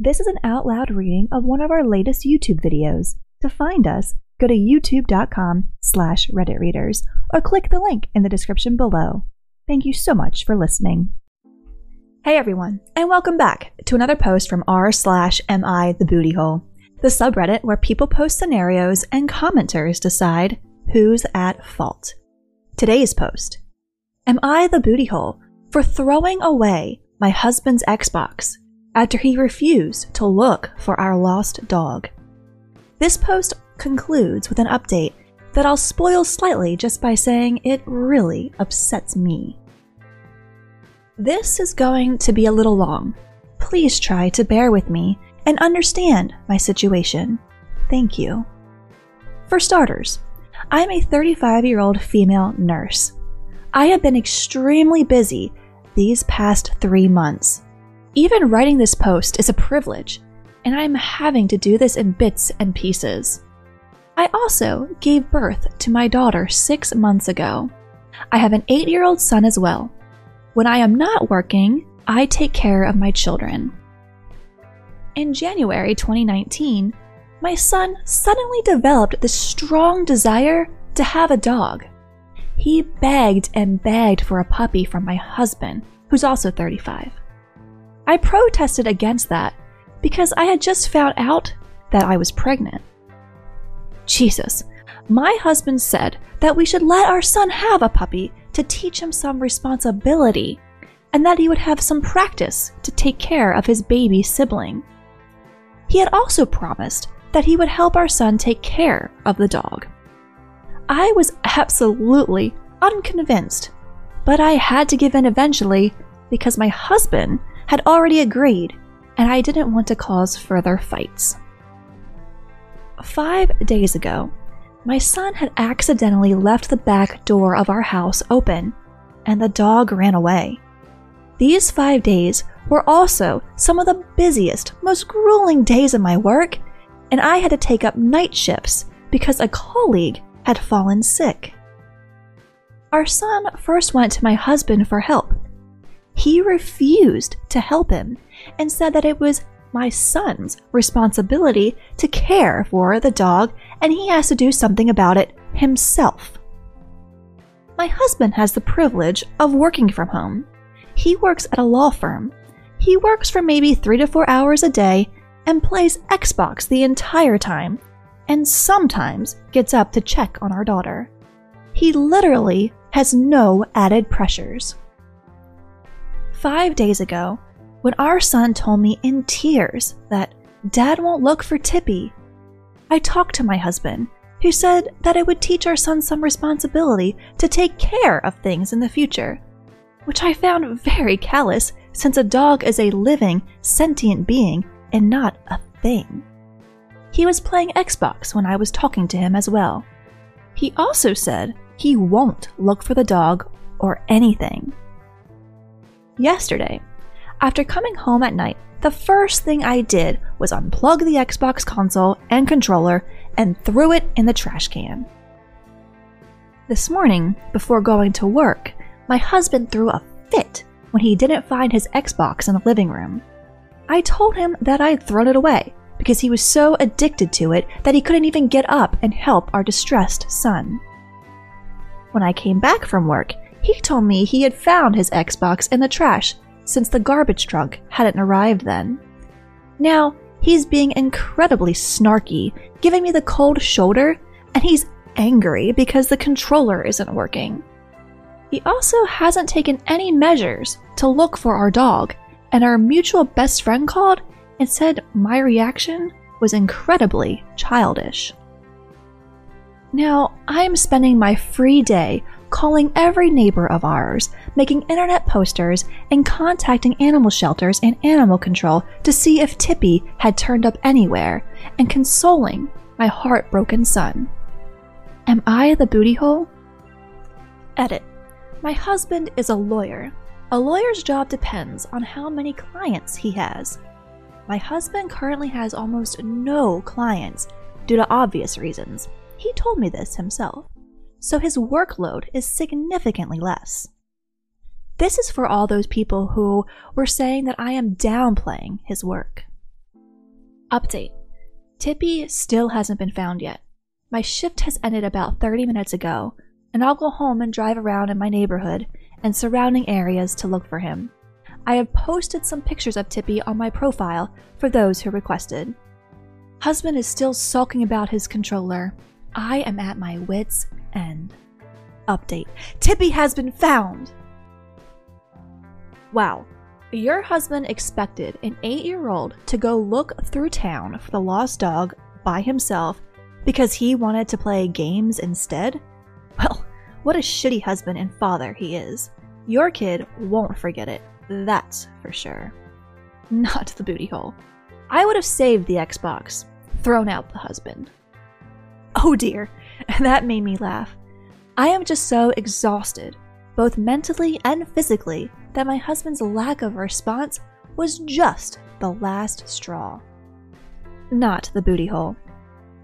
This is an out loud reading of one of our latest YouTube videos. To find us, go to youtube.com slash redditreaders or click the link in the description below. Thank you so much for listening. Hey everyone, and welcome back to another post from r slash mi the booty hole, the subreddit where people post scenarios and commenters decide who's at fault. Today's post. Am I the booty hole for throwing away my husband's Xbox after he refused to look for our lost dog? This post concludes with an update that I'll spoil slightly just by saying it really upsets me. This is going to be a little long. Please try to bear with me and understand my situation. Thank you. For starters, I'm a 35 year old female nurse. I have been extremely busy these past three months. Even writing this post is a privilege, and I'm having to do this in bits and pieces. I also gave birth to my daughter six months ago. I have an eight year old son as well. When I am not working, I take care of my children. In January 2019, my son suddenly developed this strong desire to have a dog. He begged and begged for a puppy from my husband, who's also 35. I protested against that because I had just found out that I was pregnant. Jesus, my husband said that we should let our son have a puppy to teach him some responsibility, and that he would have some practice to take care of his baby sibling. He had also promised that he would help our son take care of the dog. I was absolutely unconvinced, but I had to give in eventually because my husband had already agreed and I didn't want to cause further fights. Five days ago, my son had accidentally left the back door of our house open, and the dog ran away. These five days were also some of the busiest, most grueling days of my work, and I had to take up night shifts because a colleague had fallen sick. Our son first went to my husband for help. He refused to help him and said that it was my son's responsibility to care for the dog and he has to do something about it himself. My husband has the privilege of working from home. He works at a law firm. He works for maybe three to four hours a day and plays Xbox the entire time, and sometimes gets up to check on our daughter. He literally has no added pressures. Five days ago, when our son told me in tears that Dad won't look for Tippy. I talked to my husband, who said that it would teach our son some responsibility to take care of things in the future, which I found very callous since a dog is a living, sentient being and not a thing. He was playing Xbox when I was talking to him as well. He also said he won't look for the dog or anything. Yesterday, after coming home at night, the first thing I did was unplug the Xbox console and controller and threw it in the trash can. This morning, before going to work, my husband threw a fit when he didn't find his Xbox in the living room. I told him that I had thrown it away because he was so addicted to it that he couldn't even get up and help our distressed son. When I came back from work, he told me he had found his Xbox in the trash since the garbage truck hadn't arrived then. Now, he's being incredibly snarky, giving me the cold shoulder, and he's angry because the controller isn't working. He also hasn't taken any measures to look for our dog, and our mutual best friend called and said my reaction was incredibly childish. Now, I'm spending my free day calling every neighbor of ours, making internet posters, and contacting animal shelters and animal control to see if Tippy had turned up anywhere, and consoling my heartbroken son. Am I the booty hole? Edit. My husband is a lawyer. A lawyer's job depends on how many clients he has. My husband currently has almost no clients due to obvious reasons. He told me this himself so his workload is significantly less. This is for all those people who were saying that I am downplaying his work. Update Tippy still hasn't been found yet. My shift has ended about 30 minutes ago, and I'll go home and drive around in my neighborhood and surrounding areas to look for him. I have posted some pictures of Tippy on my profile for those who requested. Husband is still sulking about his controller. I am at my wits' end. Update Tippy has been found! Wow. Your husband expected an eight year old to go look through town for the lost dog by himself because he wanted to play games instead? Well, what a shitty husband and father he is. Your kid won't forget it, that's for sure. Not the booty hole. I would have saved the Xbox, thrown out the husband. Oh dear, that made me laugh. I am just so exhausted, both mentally and physically, that my husband's lack of response was just the last straw. Not the booty hole.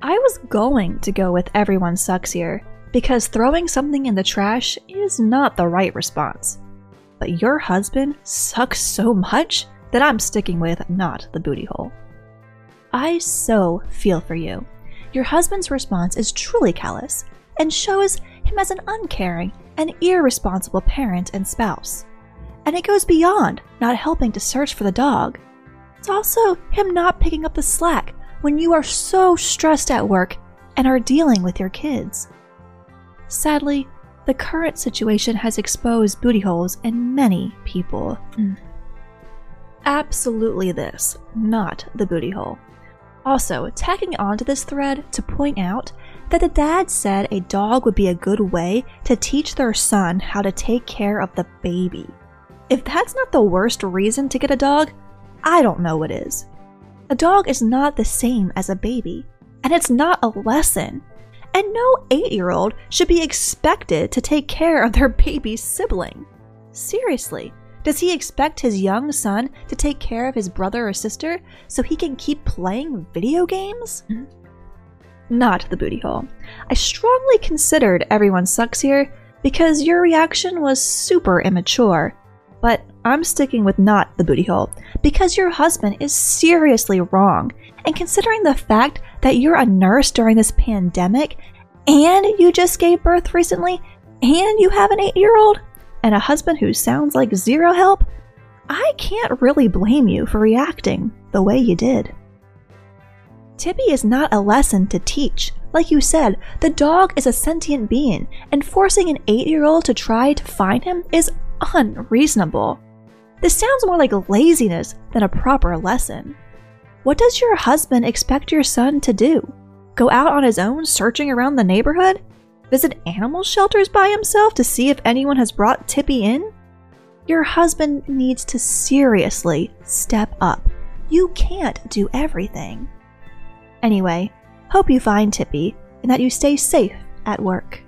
I was going to go with everyone sucks here, because throwing something in the trash is not the right response. But your husband sucks so much that I'm sticking with not the booty hole. I so feel for you. Your husband's response is truly callous and shows him as an uncaring and irresponsible parent and spouse. And it goes beyond not helping to search for the dog. It's also him not picking up the slack when you are so stressed at work and are dealing with your kids. Sadly, the current situation has exposed booty holes in many people. Mm. Absolutely this, not the booty hole. Also, tacking onto this thread to point out that the dad said a dog would be a good way to teach their son how to take care of the baby. If that's not the worst reason to get a dog, I don't know what is. A dog is not the same as a baby, and it's not a lesson. And no 8 year old should be expected to take care of their baby sibling. Seriously, does he expect his young son to take care of his brother or sister so he can keep playing video games? Mm-hmm. Not the booty hole. I strongly considered everyone sucks here because your reaction was super immature. But I'm sticking with not the booty hole because your husband is seriously wrong. And considering the fact that you're a nurse during this pandemic and you just gave birth recently and you have an eight year old and a husband who sounds like zero help, I can't really blame you for reacting the way you did. Tippy is not a lesson to teach. Like you said, the dog is a sentient being, and forcing an 8 year old to try to find him is unreasonable. This sounds more like laziness than a proper lesson. What does your husband expect your son to do? Go out on his own searching around the neighborhood? Visit animal shelters by himself to see if anyone has brought Tippy in? Your husband needs to seriously step up. You can't do everything. Anyway, hope you find Tippy and that you stay safe at work.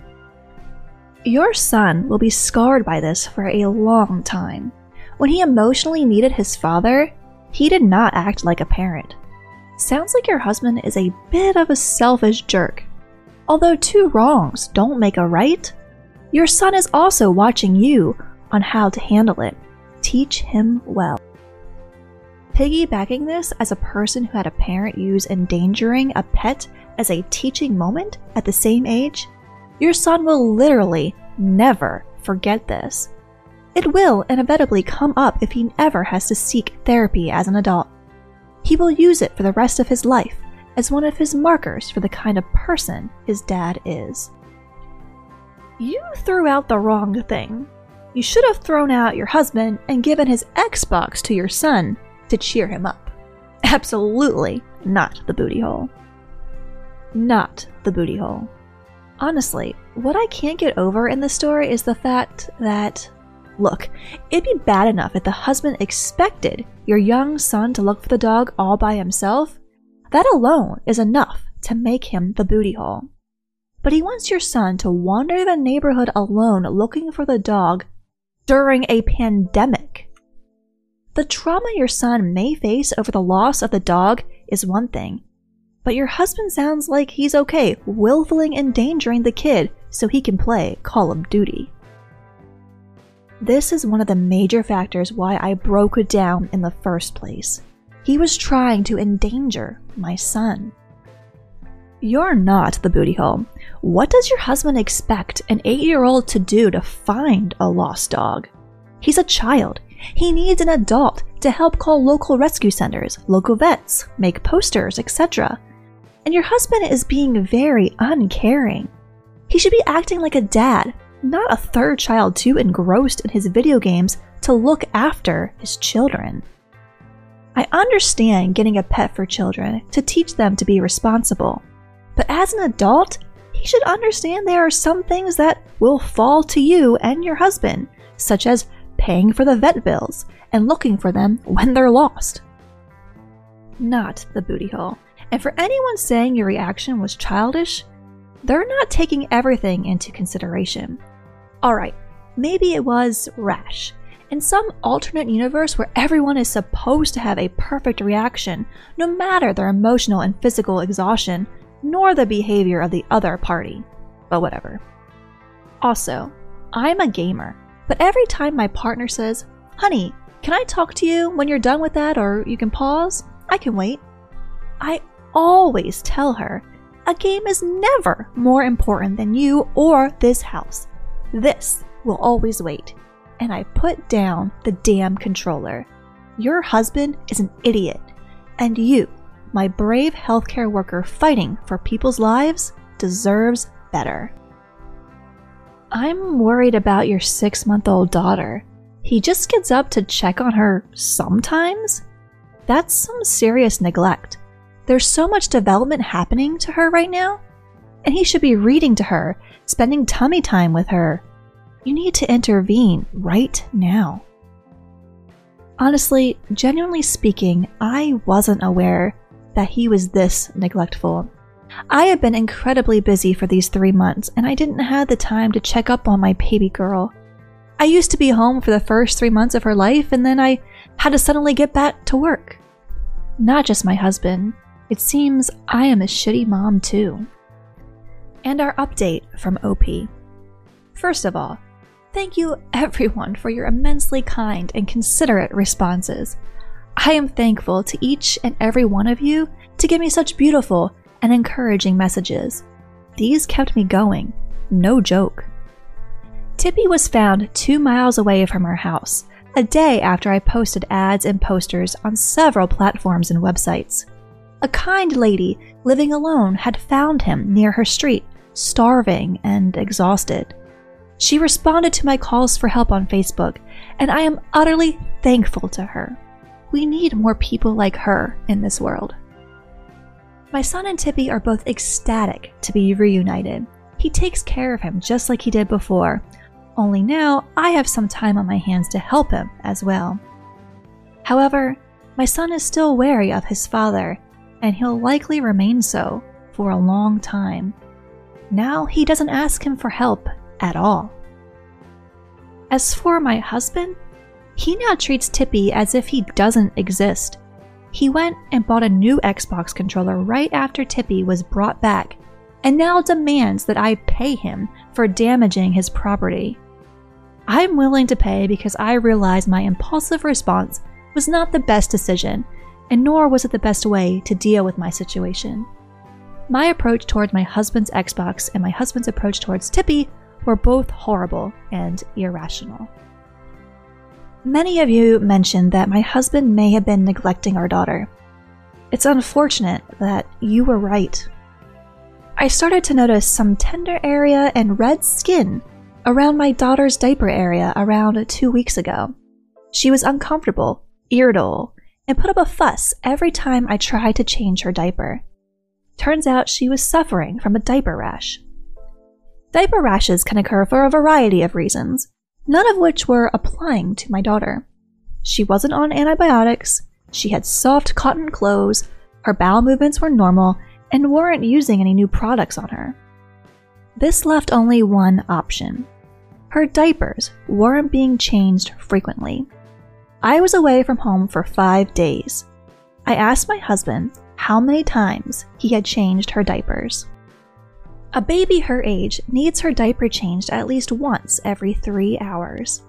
Your son will be scarred by this for a long time. When he emotionally needed his father, he did not act like a parent. Sounds like your husband is a bit of a selfish jerk. Although two wrongs don't make a right, your son is also watching you on how to handle it. Teach him well. Piggybacking this as a person who had a parent use endangering a pet as a teaching moment at the same age, your son will literally never forget this. It will inevitably come up if he ever has to seek therapy as an adult. He will use it for the rest of his life as one of his markers for the kind of person his dad is. You threw out the wrong thing. You should have thrown out your husband and given his Xbox to your son to cheer him up. Absolutely not the booty hole. Not the booty hole. Honestly, what I can't get over in this story is the fact that, look, it'd be bad enough if the husband expected your young son to look for the dog all by himself. That alone is enough to make him the booty hole. But he wants your son to wander the neighborhood alone looking for the dog during a pandemic. The trauma your son may face over the loss of the dog is one thing, but your husband sounds like he's okay willfully endangering the kid so he can play Call of Duty. This is one of the major factors why I broke it down in the first place. He was trying to endanger my son. You're not the booty hole. What does your husband expect an eight year old to do to find a lost dog? He's a child. He needs an adult to help call local rescue centers, local vets, make posters, etc. And your husband is being very uncaring. He should be acting like a dad, not a third child too engrossed in his video games to look after his children. I understand getting a pet for children to teach them to be responsible, but as an adult, he should understand there are some things that will fall to you and your husband, such as paying for the vet bills and looking for them when they're lost. Not the booty hole. And for anyone saying your reaction was childish, they're not taking everything into consideration. Alright, maybe it was rash. In some alternate universe where everyone is supposed to have a perfect reaction, no matter their emotional and physical exhaustion, nor the behavior of the other party. But whatever. Also, I'm a gamer, but every time my partner says, Honey, can I talk to you when you're done with that or you can pause? I can wait. I always tell her a game is never more important than you or this house. This will always wait. And I put down the damn controller. Your husband is an idiot. And you, my brave healthcare worker fighting for people's lives, deserves better. I'm worried about your six month old daughter. He just gets up to check on her sometimes? That's some serious neglect. There's so much development happening to her right now. And he should be reading to her, spending tummy time with her. You need to intervene right now. Honestly, genuinely speaking, I wasn't aware that he was this neglectful. I have been incredibly busy for these three months, and I didn't have the time to check up on my baby girl. I used to be home for the first three months of her life, and then I had to suddenly get back to work. Not just my husband, it seems I am a shitty mom too. And our update from OP. First of all, thank you everyone for your immensely kind and considerate responses. I am thankful to each and every one of you to give me such beautiful and encouraging messages. These kept me going, no joke. Tippy was found two miles away from her house, a day after I posted ads and posters on several platforms and websites. A kind lady living alone had found him near her street, starving and exhausted. She responded to my calls for help on Facebook, and I am utterly thankful to her. We need more people like her in this world. My son and Tippy are both ecstatic to be reunited. He takes care of him just like he did before, only now I have some time on my hands to help him as well. However, my son is still wary of his father, and he'll likely remain so for a long time. Now he doesn't ask him for help at all. As for my husband, he now treats Tippy as if he doesn't exist. He went and bought a new Xbox controller right after Tippy was brought back, and now demands that I pay him for damaging his property. I'm willing to pay because I realize my impulsive response was not the best decision, and nor was it the best way to deal with my situation. My approach towards my husband's Xbox and my husband's approach towards Tippy were both horrible and irrational. Many of you mentioned that my husband may have been neglecting our daughter. It's unfortunate that you were right. I started to notice some tender area and red skin around my daughter's diaper area around two weeks ago. She was uncomfortable, irritable, and put up a fuss every time I tried to change her diaper. Turns out she was suffering from a diaper rash. Diaper rashes can occur for a variety of reasons, none of which were applying to my daughter. She wasn't on antibiotics, she had soft cotton clothes, her bowel movements were normal, and weren't using any new products on her. This left only one option. Her diapers weren't being changed frequently. I was away from home for five days. I asked my husband how many times he had changed her diapers. A baby her age needs her diaper changed at least once every three hours.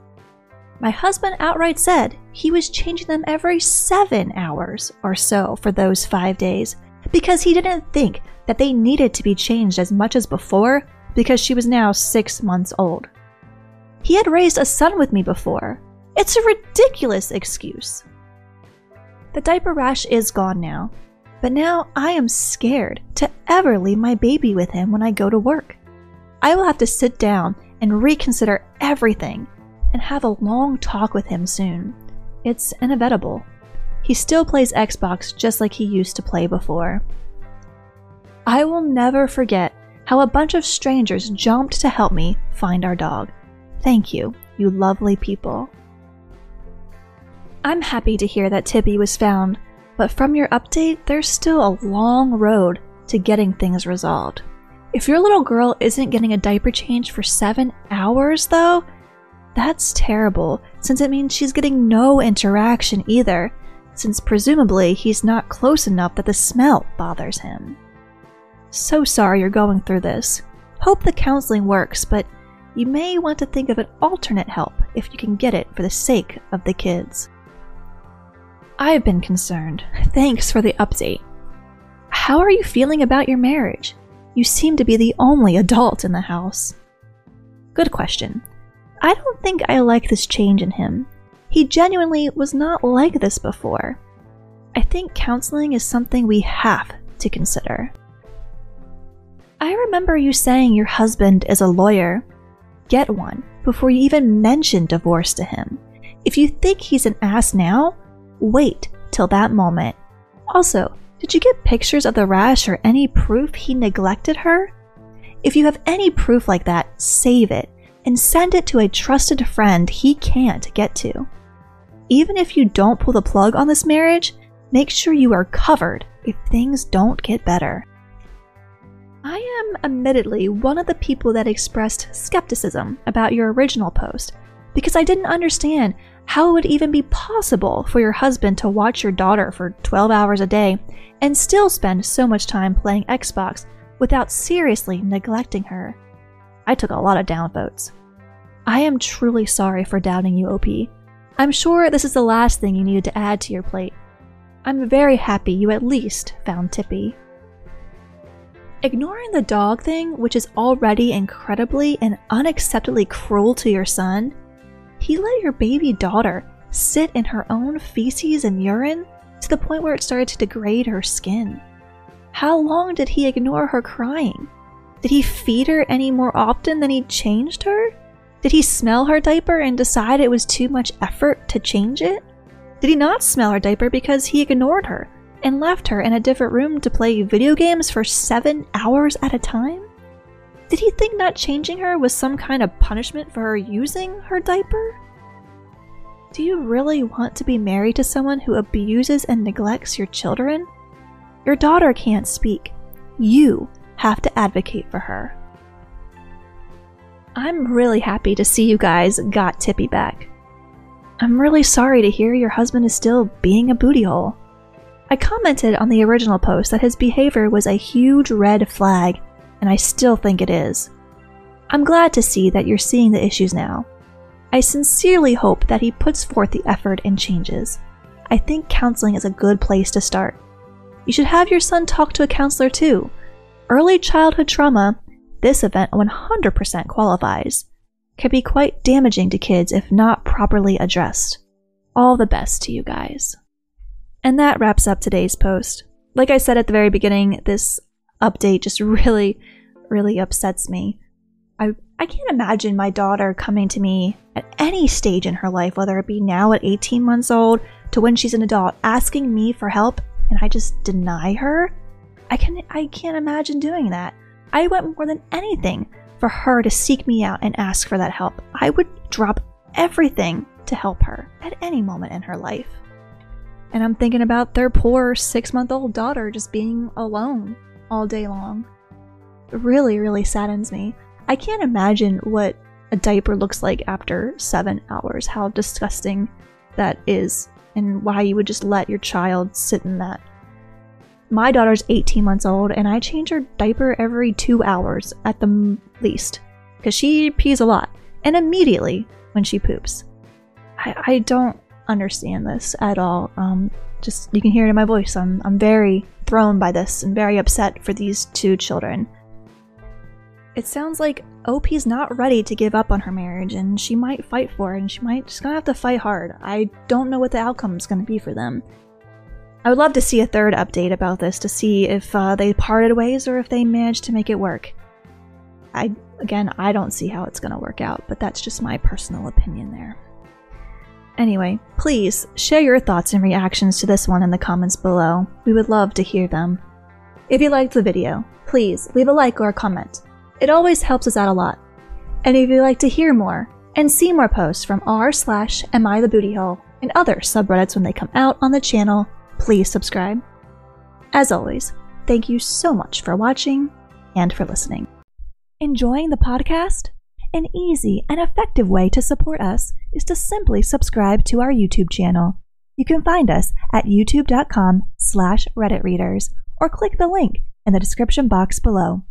My husband outright said he was changing them every seven hours or so for those five days because he didn't think that they needed to be changed as much as before because she was now six months old. He had raised a son with me before. It's a ridiculous excuse. The diaper rash is gone now, but now I am scared to ever leave my baby with him when I go to work. I will have to sit down and reconsider everything and have a long talk with him soon. It's inevitable. He still plays Xbox just like he used to play before. I will never forget how a bunch of strangers jumped to help me find our dog. Thank you, you lovely people. I'm happy to hear that Tippy was found, but from your update, there's still a long road to getting things resolved. If your little girl isn't getting a diaper change for seven hours, though, that's terrible, since it means she's getting no interaction either, since presumably he's not close enough that the smell bothers him. So sorry you're going through this. Hope the counseling works, but you may want to think of an alternate help if you can get it for the sake of the kids. I've been concerned. Thanks for the update. How are you feeling about your marriage? You seem to be the only adult in the house. Good question. I don't think I like this change in him. He genuinely was not like this before. I think counseling is something we have to consider. I remember you saying your husband is a lawyer. Get one before you even mention divorce to him. If you think he's an ass now, wait till that moment. Also, did you get pictures of the rash or any proof he neglected her? If you have any proof like that, save it and send it to a trusted friend he can't get to. Even if you don't pull the plug on this marriage, make sure you are covered if things don't get better. I am admittedly one of the people that expressed skepticism about your original post because I didn't understand how it would even be possible for your husband to watch your daughter for 12 hours a day and still spend so much time playing Xbox without seriously neglecting her. I took a lot of downvotes. I am truly sorry for doubting you, OP. I'm sure this is the last thing you needed to add to your plate. I'm very happy you at least found Tippy. Ignoring the dog thing, which is already incredibly and unacceptably cruel to your son, he let your baby daughter sit in her own feces and urine to the point where it started to degrade her skin. How long did he ignore her crying? Did he feed her any more often than he changed her? Did he smell her diaper and decide it was too much effort to change it? Did he not smell her diaper because he ignored her and left her in a different room to play video games for seven hours at a time? Did he think not changing her was some kind of punishment for her using her diaper? Do you really want to be married to someone who abuses and neglects your children? Your daughter can't speak. You have to advocate for her. I'm really happy to see you guys got Tippy back. I'm really sorry to hear your husband is still being a booty hole. I commented on the original post that his behavior was a huge red flag, and I still think it is. I'm glad to see that you're seeing the issues now. I sincerely hope that he puts forth the effort and changes. I think counseling is a good place to start. You should have your son talk to a counselor too. Early childhood trauma this event 100% qualifies, can be quite damaging to kids if not properly addressed. All the best to you guys. And that wraps up today's post. Like I said at the very beginning, this update just really, really upsets me. I, I can't imagine my daughter coming to me at any stage in her life, whether it be now at 18 months old to when she's an adult, asking me for help and I just deny her. I can I can't imagine doing that. I went more than anything for her to seek me out and ask for that help. I would drop everything to help her at any moment in her life. And I'm thinking about their poor six month old daughter just being alone all day long. Really, really saddens me. I can't imagine what a diaper looks like after seven hours, how disgusting that is, and why you would just let your child sit in that my daughter's 18 months old, and I change her diaper every two hours at the least, because she pees a lot, and immediately when she poops. I, I don't understand this at all. Um, just you can hear it in my voice. I'm I'm very thrown by this and very upset for these two children. It sounds like OP's not ready to give up on her marriage, and she might fight for it, and she might just gonna have to fight hard. I don't know what the outcome is gonna be for them. I would love to see a third update about this to see if uh, they parted ways or if they managed to make it work. I again, I don't see how it's gonna work out, but that's just my personal opinion there. Anyway, please share your thoughts and reactions to this one in the comments below. We would love to hear them. If you liked the video, please leave a like or a comment. It always helps us out a lot. And if you'd like to hear more and see more posts from r slash am I the booty hole and other subreddits when they come out on the channel, please subscribe. As always, thank you so much for watching and for listening. Enjoying the podcast? An easy and effective way to support us is to simply subscribe to our YouTube channel. You can find us at youtube.com slash redditreaders or click the link in the description box below.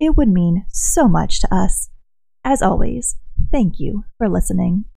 It would mean so much to us. As always, thank you for listening.